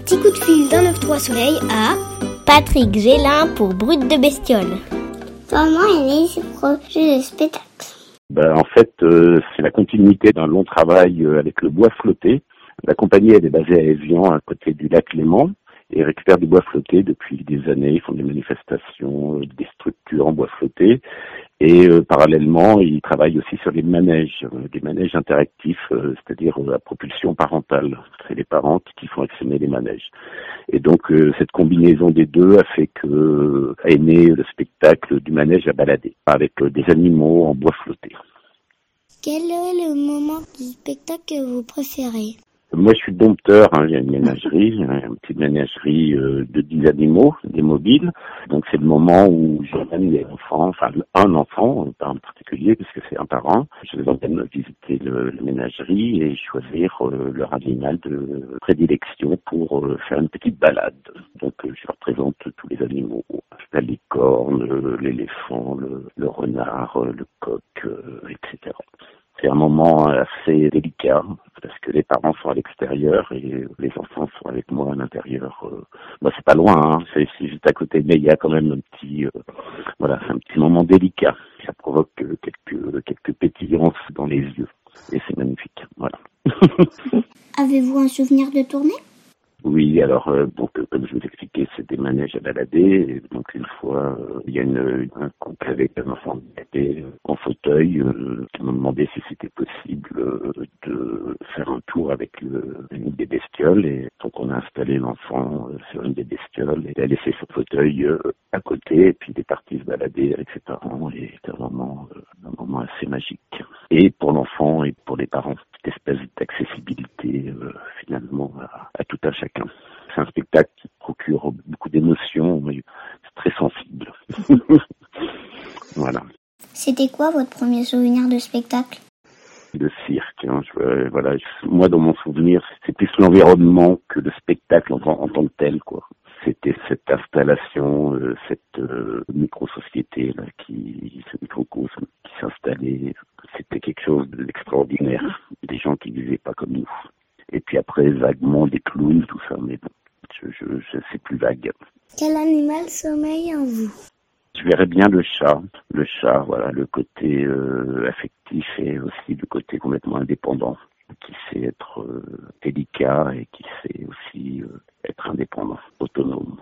petit coup de fil d'un 9-3 soleil à Patrick Gélin pour Brut de Bestiole. Comment est né ce projet de spectacle ben, En fait, euh, c'est la continuité d'un long travail euh, avec le bois flotté. La compagnie elle est basée à Evian, à côté du lac Léman et récupèrent du bois flotté depuis des années. Ils font des manifestations, euh, des structures en bois flotté. Et euh, parallèlement, ils travaillent aussi sur les manèges, euh, des manèges interactifs, c'est-à-dire la propulsion parentale. C'est les parents qui font actionner les manèges. Et donc cette combinaison des deux a fait que est né le spectacle du manège à balader, avec des animaux en bois flotté. Quel est le moment du spectacle que vous préférez? Moi, je suis dompteur. Hein, il une ménagerie, une petite ménagerie euh, de 10 animaux, des mobiles. Donc, c'est le moment où j'emmène les enfants, enfin un enfant, pas en particulier, puisque c'est un parent. Je les emmène visiter le, la ménagerie et choisir euh, leur animal de prédilection pour euh, faire une petite balade. Donc, je leur présente tous les animaux, la licorne, l'éléphant, le, le, renard, le coq, etc. C'est un moment assez délicat parce que les parents sont à l'extérieur et les enfants sont avec moi à l'intérieur. Euh, bah, c'est pas loin, hein, c'est juste à côté, mais il y a quand même un petit, euh, voilà, un petit moment délicat. Ça provoque euh, quelques quelques pétillances dans les yeux et c'est magnifique. Voilà. Avez-vous un souvenir de tournée? Oui, alors euh, donc comme je vous expliquais, c'est des manèges à balader. donc une fois, euh, il y a une, un couple avec un enfant handicapé euh, en fauteuil qui m'a demandé si c'était possible de faire un tour avec le, une des bestioles. Et donc on a installé l'enfant sur une des bestioles et il a laissé son fauteuil à côté. Et puis il est parti se balader avec ses parents. Et c'était un moment, un moment assez magique. Et pour l'enfant et pour les parents, cette espèce d'accessibilité finalement à, à tout un chacun c'est un spectacle qui procure beaucoup d'émotions, c'est très sensible. voilà. C'était quoi votre premier souvenir de spectacle? De cirque. Hein, voilà, moi dans mon souvenir, c'est plus l'environnement que le spectacle en, tant que tel, quoi. C'était cette installation, euh, cette euh, micro-société là, qui, ce microcosme qui s'installait. C'était quelque chose d'extraordinaire. Des gens qui vivaient pas comme nous. Et puis après, vaguement, des clowns, tout ça, mais bon, je, je, plus vague. Quel animal sommeille en vous? Je verrais bien le chat. Le chat, voilà, le côté euh, affectif et aussi le côté complètement indépendant, qui sait être euh, délicat et qui sait aussi euh, être indépendant, autonome.